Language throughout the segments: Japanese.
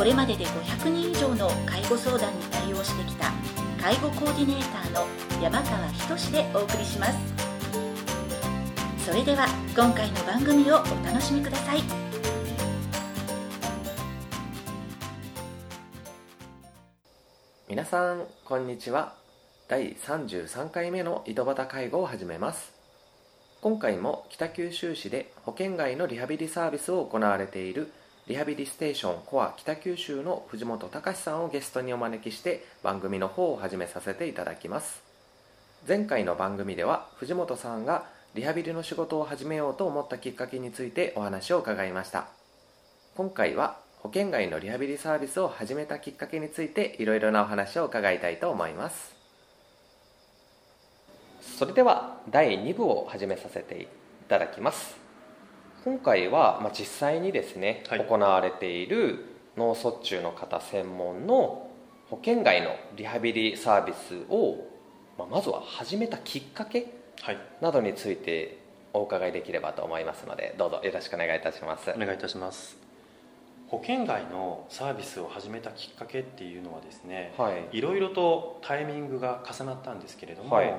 これまでで500人以上の介護相談に対応してきた介護コーディネーターの山川仁でお送りします。それでは今回の番組をお楽しみください。皆さんこんにちは。第33回目の井戸端介護を始めます。今回も北九州市で保険外のリハビリサービスを行われているリハビリステーションコア北九州の藤本隆さんをゲストにお招きして番組の方を始めさせていただきます。前回の番組では藤本さんがリハビリの仕事を始めようと思ったきっかけについてお話を伺いました。今回は保険外のリハビリサービスを始めたきっかけについていろいろなお話を伺いたいと思います。それでは第2部を始めさせていただきます。今回は、まあ、実際にですね、はい、行われている脳卒中の方専門の保険外のリハビリサービスを、まあ、まずは始めたきっかけなどについてお伺いできればと思いますのでどうぞよろしくお願いいたします。お願いいたします。保険外のサービスを始めたきっかけっていうのはですね、はい、いろいろとタイミングが重なったんですけれども、はい、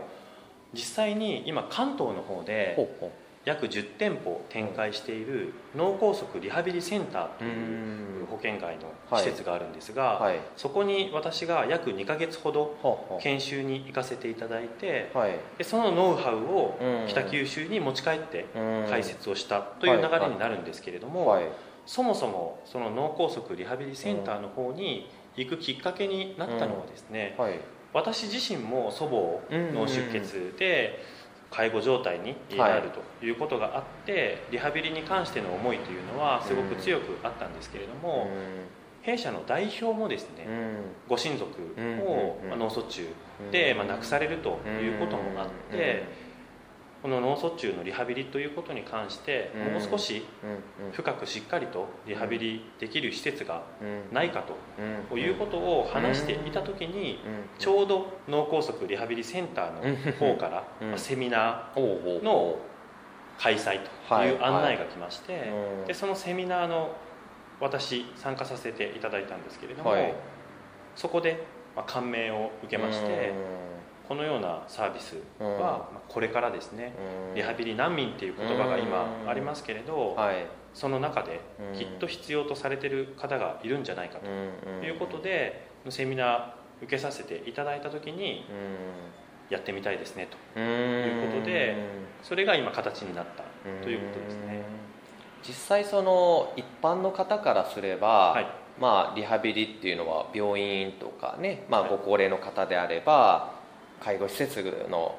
実際に今関東の方で約10店舗展開している脳梗塞リハビリセンターという保険外の施設があるんですが、はい。はい、そこに私が約2か月ほど研修に行かせていただいて、はい、でそのノウハウを北九州に持ち帰って解説をしたという流れになるんですけれども、そもそもその脳梗塞リハビリセンターの方に行くきっかけになったのはですね、私自身も祖母脳出血で、介護状態になるということがあって、リハビリに関しての思いというのはすごく強くあったんですけれども、弊社の代表もですね、ご親族を脳卒中で、まあ、亡くされるということもあって、この脳卒中のリハビリということに関してもう少し深くしっかりとリハビリできる施設がないかということを話していた時にちょうど脳梗塞リハビリセンターの方からセミナーの開催という案内が来ましてでそのセミナーの私参加させていただいたんですけれどもそこで感銘を受けまして。このようなサービスはこれからですねリハビリ難民っていう言葉が今ありますけれどその中できっと必要とされてる方がいるんじゃないかということでセミナー受けさせていただいた時にやってみたいですねということでそれが今形になったということですね。実際その一般の方からすれば、はい、まあ、リハビリっていうのは病院とかね、まあ、ご高齢の方であれば、介護施設の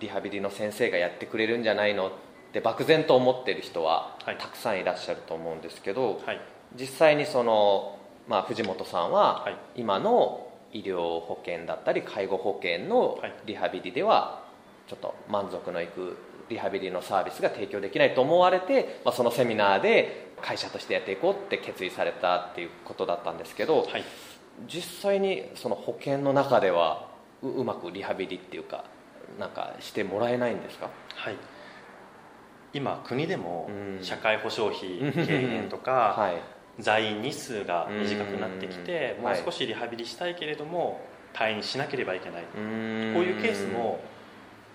リハビリの先生がやってくれるんじゃないのって漠然と思ってる人はたくさんいらっしゃると思うんですけど、はい、実際にその、まあ、藤本さんは今の医療保険だったり介護保険のリハビリではちょっと満足のいくリハビリのサービスが提供できないと思われて、まあ、そのセミナーで会社としてやっていこうって決意されたっていうことだったんですけど、はい、実際にその保険の中ではうまくリハビリっていうかなんかしてもらえないんですか？はい。今国でも社会保障費軽減とか、はい、在院日数が短くなってきてもう少しリハビリしたいけれども退院しなければいけない。こういうケースも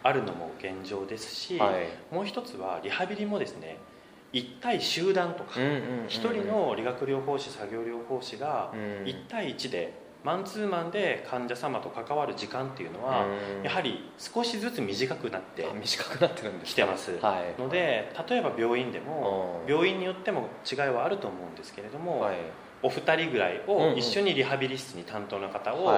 あるのも現状ですし、はい、もう一つはリハビリもですね1対集団とか1人の理学療法士作業療法士が1対1でマンツーマンで患者様と関わる時間っていうのはやはり少しずつ短くなって短くなってるんですきてます、はい、ので例えば病院でも病院によっても違いはあると思うんですけれども、はい、お二人ぐらいを一緒にリハビリ室に担当の方を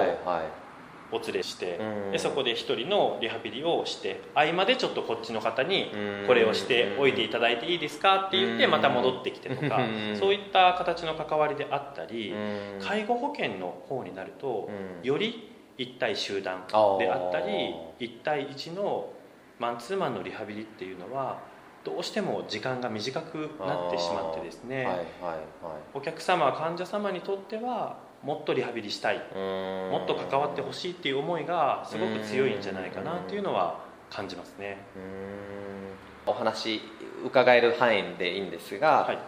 お連れしてでそこで1人のリハビリをして合間でちょっとこっちの方にこれをしておいていただいていいですか？って言ってまた戻ってきてとかそういった形の関わりであったり介護保険の方になるとより1対集団であったり1対1のマンツーマンのリハビリっていうのはどうしても時間が短くなってしまってですね、はいはいはい、お客様患者様にとってはもっとリハビリしたい。もっと関わってほしいっていう思いがすごく強いんじゃないかなっていうのは感じますね。お話伺える範囲でいいんですが、はい、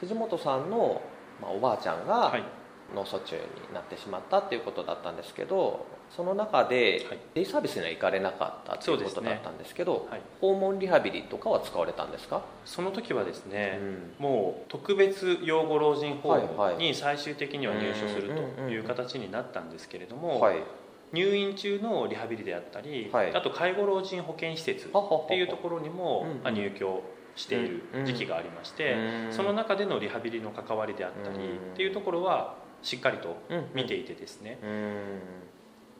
藤本さんの、まあ、おばあちゃんが脳卒中になってしまったっていうことだったんですけどその中で、デイサービスには行かれなかったということだったんですけど、ね。はい、訪問リハビリとかは使われたんですか？その時はですね、うん、もう特別養護老人ホームに最終的には入所するという形になったんですけれども、入院中のリハビリであったり、はい、あと介護老人保健施設っていうところにも入居している時期がありまして、その中でのリハビリの関わりであったりっていうところはしっかりと見ていてですね、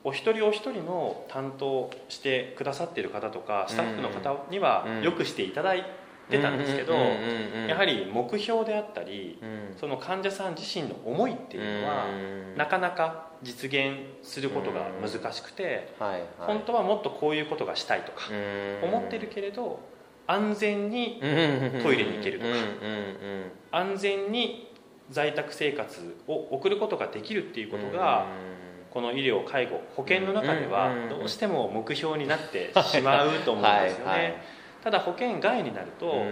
お一人お一人の担当してくださっている方とかスタッフの方にはよくしていただいてたんですけどやはり目標であったりその患者さん自身の思いっていうのはなかなか実現することが難しくて本当はもっとこういうことがしたいとか思ってるけれど安全にトイレに行けるとか安全に在宅生活を送ることができるっていうことがこの医療介護保険の中ではどうしても目標になってしまうと思うんですよね、ただ保険外になると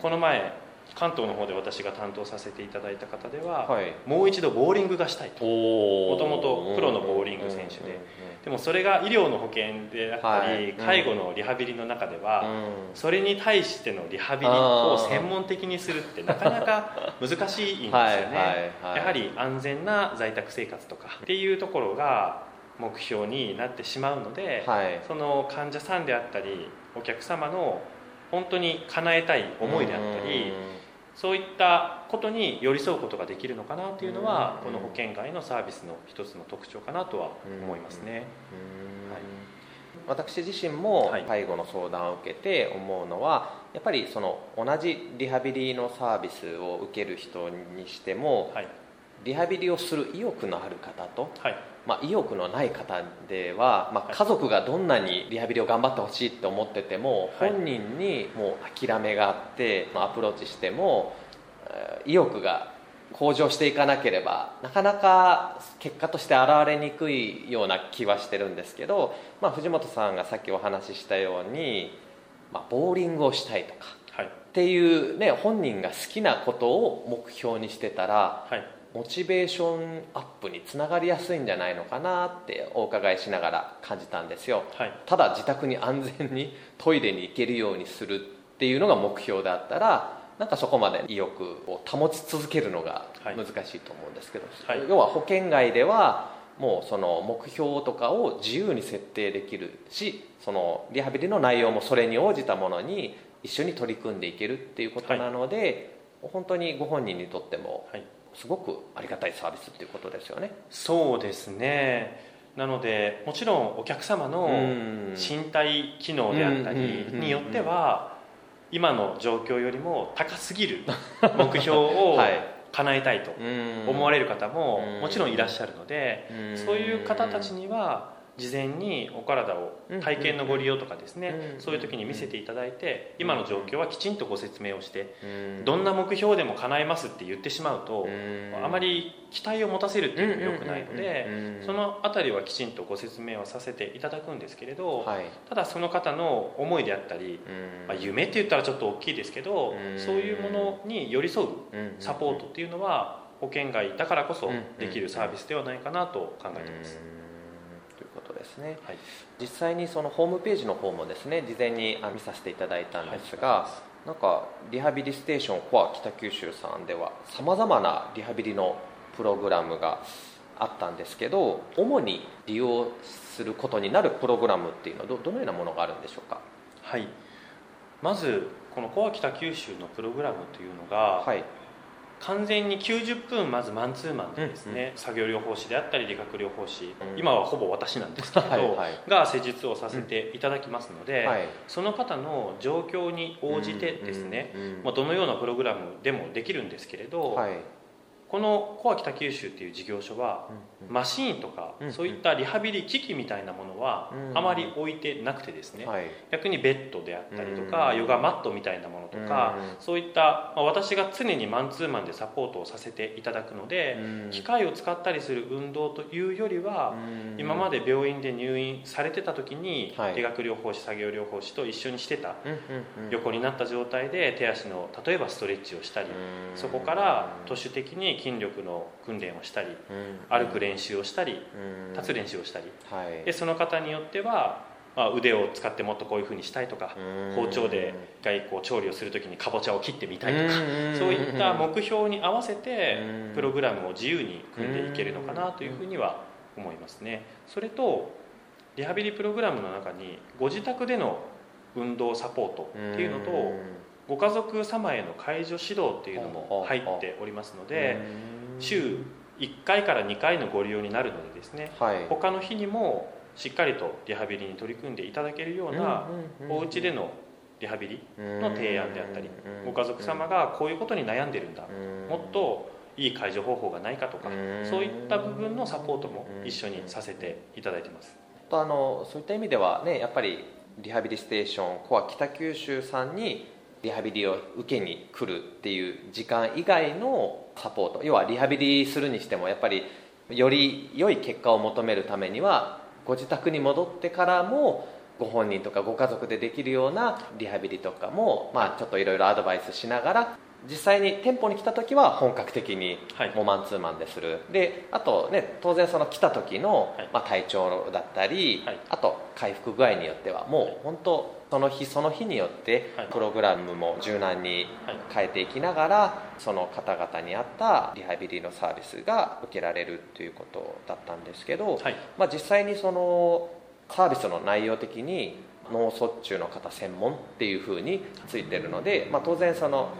この前関東の方で私が担当させていただいた方では、はい、もう一度ボーリングがしたいと。もともとプロのボーリング選手で。でもそれが医療の保険であったり、介護のリハビリの中では、それに対してのリハビリを専門的にするってなかなか難しいんですよね。やはり安全な在宅生活とかっていうところが目標になってしまうので、はい、その患者さんであったりお客様の本当に叶えたい思いであったりそういったことに寄り添うことができるのかなというのはこの保険外のサービスの一つの特徴かなとは思いますね。はい、私自身も介護の相談を受けて思うのはやっぱりその同じリハビリのサービスを受ける人にしても、はい、リハビリをする意欲のある方と、はい、まあ、意欲のない方では、まあ、家族がどんなにリハビリを頑張ってほしいって思ってても、本人にもう諦めがあってアプローチしても意欲が向上していかなければなかなか結果として現れにくいような気はしてるんですけど、まあ、藤本さんがさっきお話ししたように、まあ、ボーリングをしたいとか、はい、っていう、ね、本人が好きなことを目標にしてたら、はいモチベーションアップにつながりやすいんじゃないのかなってお伺いしながら感じたんですよ、はい、ただ自宅に安全にトイレに行けるようにするっていうのが目標であったらなんかそこまで意欲を保ち続けるのが難しいと思うんですけど、はい、要は保険外ではもうその目標とかを自由に設定できるしそのリハビリの内容もそれに応じたものに一緒に取り組んでいけるっていうことなので、はい、本当にご本人にとってもすごくありがたいサービスっていうことですよね。そうですね。なのでもちろんお客様の身体機能であったりによっては今の状況よりも高すぎる 目標を叶えたいと思われる方ももちろんいらっしゃるのでそういう方たちには事前にお体を体験のご利用とかですねそういう時に見せていただいて今の状況はきちんとご説明をしてどんな目標でも叶えますって言ってしまうとあまり期待を持たせるっていうのもよくないのでその辺りはきちんとご説明はさせていただくんですけれどただその方の思いであったりまあ夢って言ったらちょっと大きいですけどそういうものに寄り添うサポートっていうのは保険外だからこそできるサービスではないかなと考えています。ですね、はい、実際にそのホームページの方もですね事前に見させていただいたんですが、はい、なんかリハビリステーションコア北九州さんではさまざまなリハビリのプログラムがあったんですけど主に利用することになるプログラムっていうのはどどのようなものがあるんでしょうか？はい。まずこのコア北九州のプログラムというのが、はい、完全に90分まずマンツーマンでですね、うん、作業療法士であったり理学療法士、うん、今はほぼ私なんですけどはい、が施術をさせていただきますので、うん。はい、その方の状況に応じてですね、まあ、どのようなプログラムでもできるんですけれど、はいこのコア北九州っていう事業所は、マシーンとか、そういったリハビリ機器みたいなものはあまり置いてなくてですね、逆にベッドであったりとか、ヨガマットみたいなものとか、そういった、まあ、私が常にマンツーマンでサポートをさせていただくので、機械を使ったりする運動というよりは、今まで病院で入院されてた時に、理学療法士作業療法士と一緒にしてた、横になった状態で手足の例えばストレッチをしたり、そこから都市的に筋力の訓練をしたり、歩く練習をしたり、立つ練習をしたり、でその方によっては、まあ、腕を使ってもっとこういうふうにしたいとか包丁で外交調理をする時にかぼちゃを切ってみたいとか そういった目標に合わせてプログラムを自由に組んでいけるのかなというふうには思いますね。それとリハビリプログラムの中にご自宅での運動サポートっていうのとご家族様への介助指導っていうのも入っておりますので週1回から2回のご利用になるのでですね、はい、他の日にもしっかりとリハビリに取り組んでいただけるようなお家でのリハビリの提案であったりご家族様がこういうことに悩んでるんだもっといい介助方法がないかとかそういった部分のサポートも一緒にさせていただいてます。あのそういった意味ではねやっぱりリハビリステーションコア北九州さんにリハビリを受けに来るっていう時間以外のサポート要はリハビリするにしてもやっぱりより良い結果を求めるためにはご自宅に戻ってからもご本人とかご家族でできるようなリハビリとかも、まあ、ちょっといろいろアドバイスしながら実際に店舗に来た時は本格的にもうマンツーマンでする、はい、であとね当然その来た時の、まあ、体調だったり、はい、あと回復具合によってはもう本当その日その日によってプログラムも柔軟に変えていきながらその方々に合ったリハビリのサービスが受けられるということだったんですけど、はい、まあ、実際にそのサービスの内容的に脳卒中の方専門っていうふうについてるので、まあ、当然その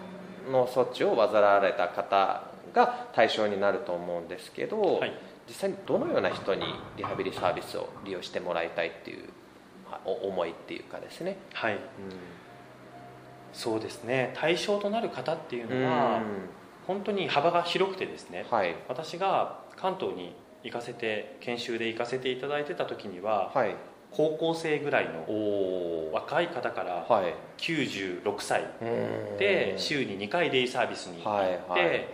脳卒中を患われた方が対象になると思うんですけど、はい、実際にどのような人にリハビリサービスを利用してもらいたいっていう思いっていうかですね。はい、うん、そうですね。対象となる方っていうのは、本当に幅が広くてですね、はい、私が関東に行かせて研修で行かせていただいてた時には、はい、高校生ぐらいの若い方から96歳で週に2回デイサービスに行って、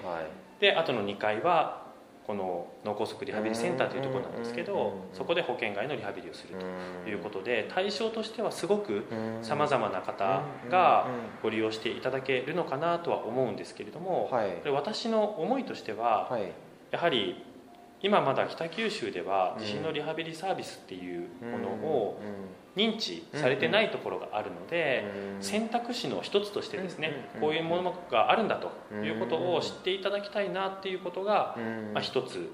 であとの2回はこの脳梗塞リハビリセンターというところなんですけどそこで保険外のリハビリをするということで対象としてはすごくさまざまな方がご利用していただけるのかなとは思うんですけれども、私の思いとしてはやはり今まだ北九州では地震のリハビリサービスっていうものを認知されてないところがあるので選択肢の一つとしてですねこういうものがあるんだということを知っていただきたいなっていうことがまあ一つ。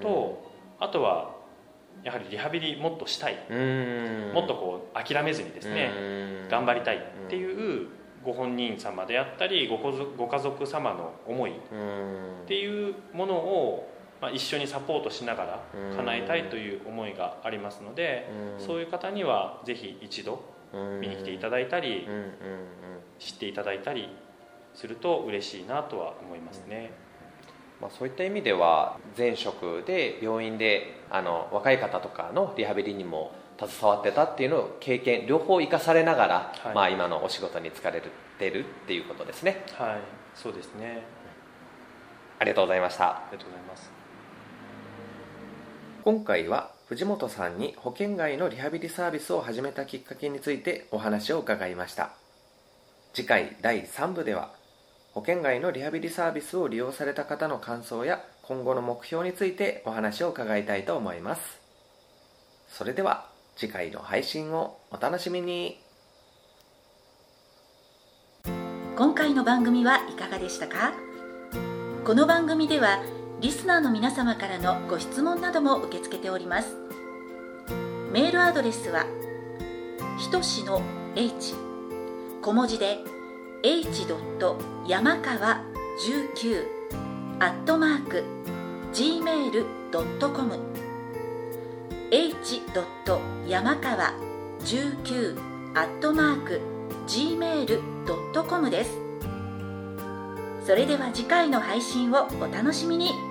とあとはやはりリハビリもっとしたい。もっとこう諦めずにですね頑張りたいっていうご本人様であったりご家族様の思いっていうものをまあ、一緒にサポートしながら叶えたいという思いがありますのでそういう方にはぜひ一度見に来ていただいたり知っていただいたりすると嬉しいなとは思いますね。まあ、そういった意味では前職で病院であの若い方とかのリハビリにも携わってたっていうのを経験両方生かされながら、はい、まあ、今のお仕事に就かれてるっていうことですね。はい。そうですね。ありがとうございました。ありがとうございます今回は藤本さんに保険外のリハビリサービスを始めたきっかけについてお話を伺いました。次回第3部では保険外のリハビリサービスを利用された方の感想や今後の目標についてお話を伺いたいと思います。それでは次回の配信をお楽しみに。今回の番組はいかがでしたか？この番組ではリスナーの皆様からのご質問なども受け付けておりますメールアドレスはひとしの h 小文字で h. 山川19アットマーク gmail.com h. 山川19アットマーク gmail.com ですそれでは次回の配信をお楽しみに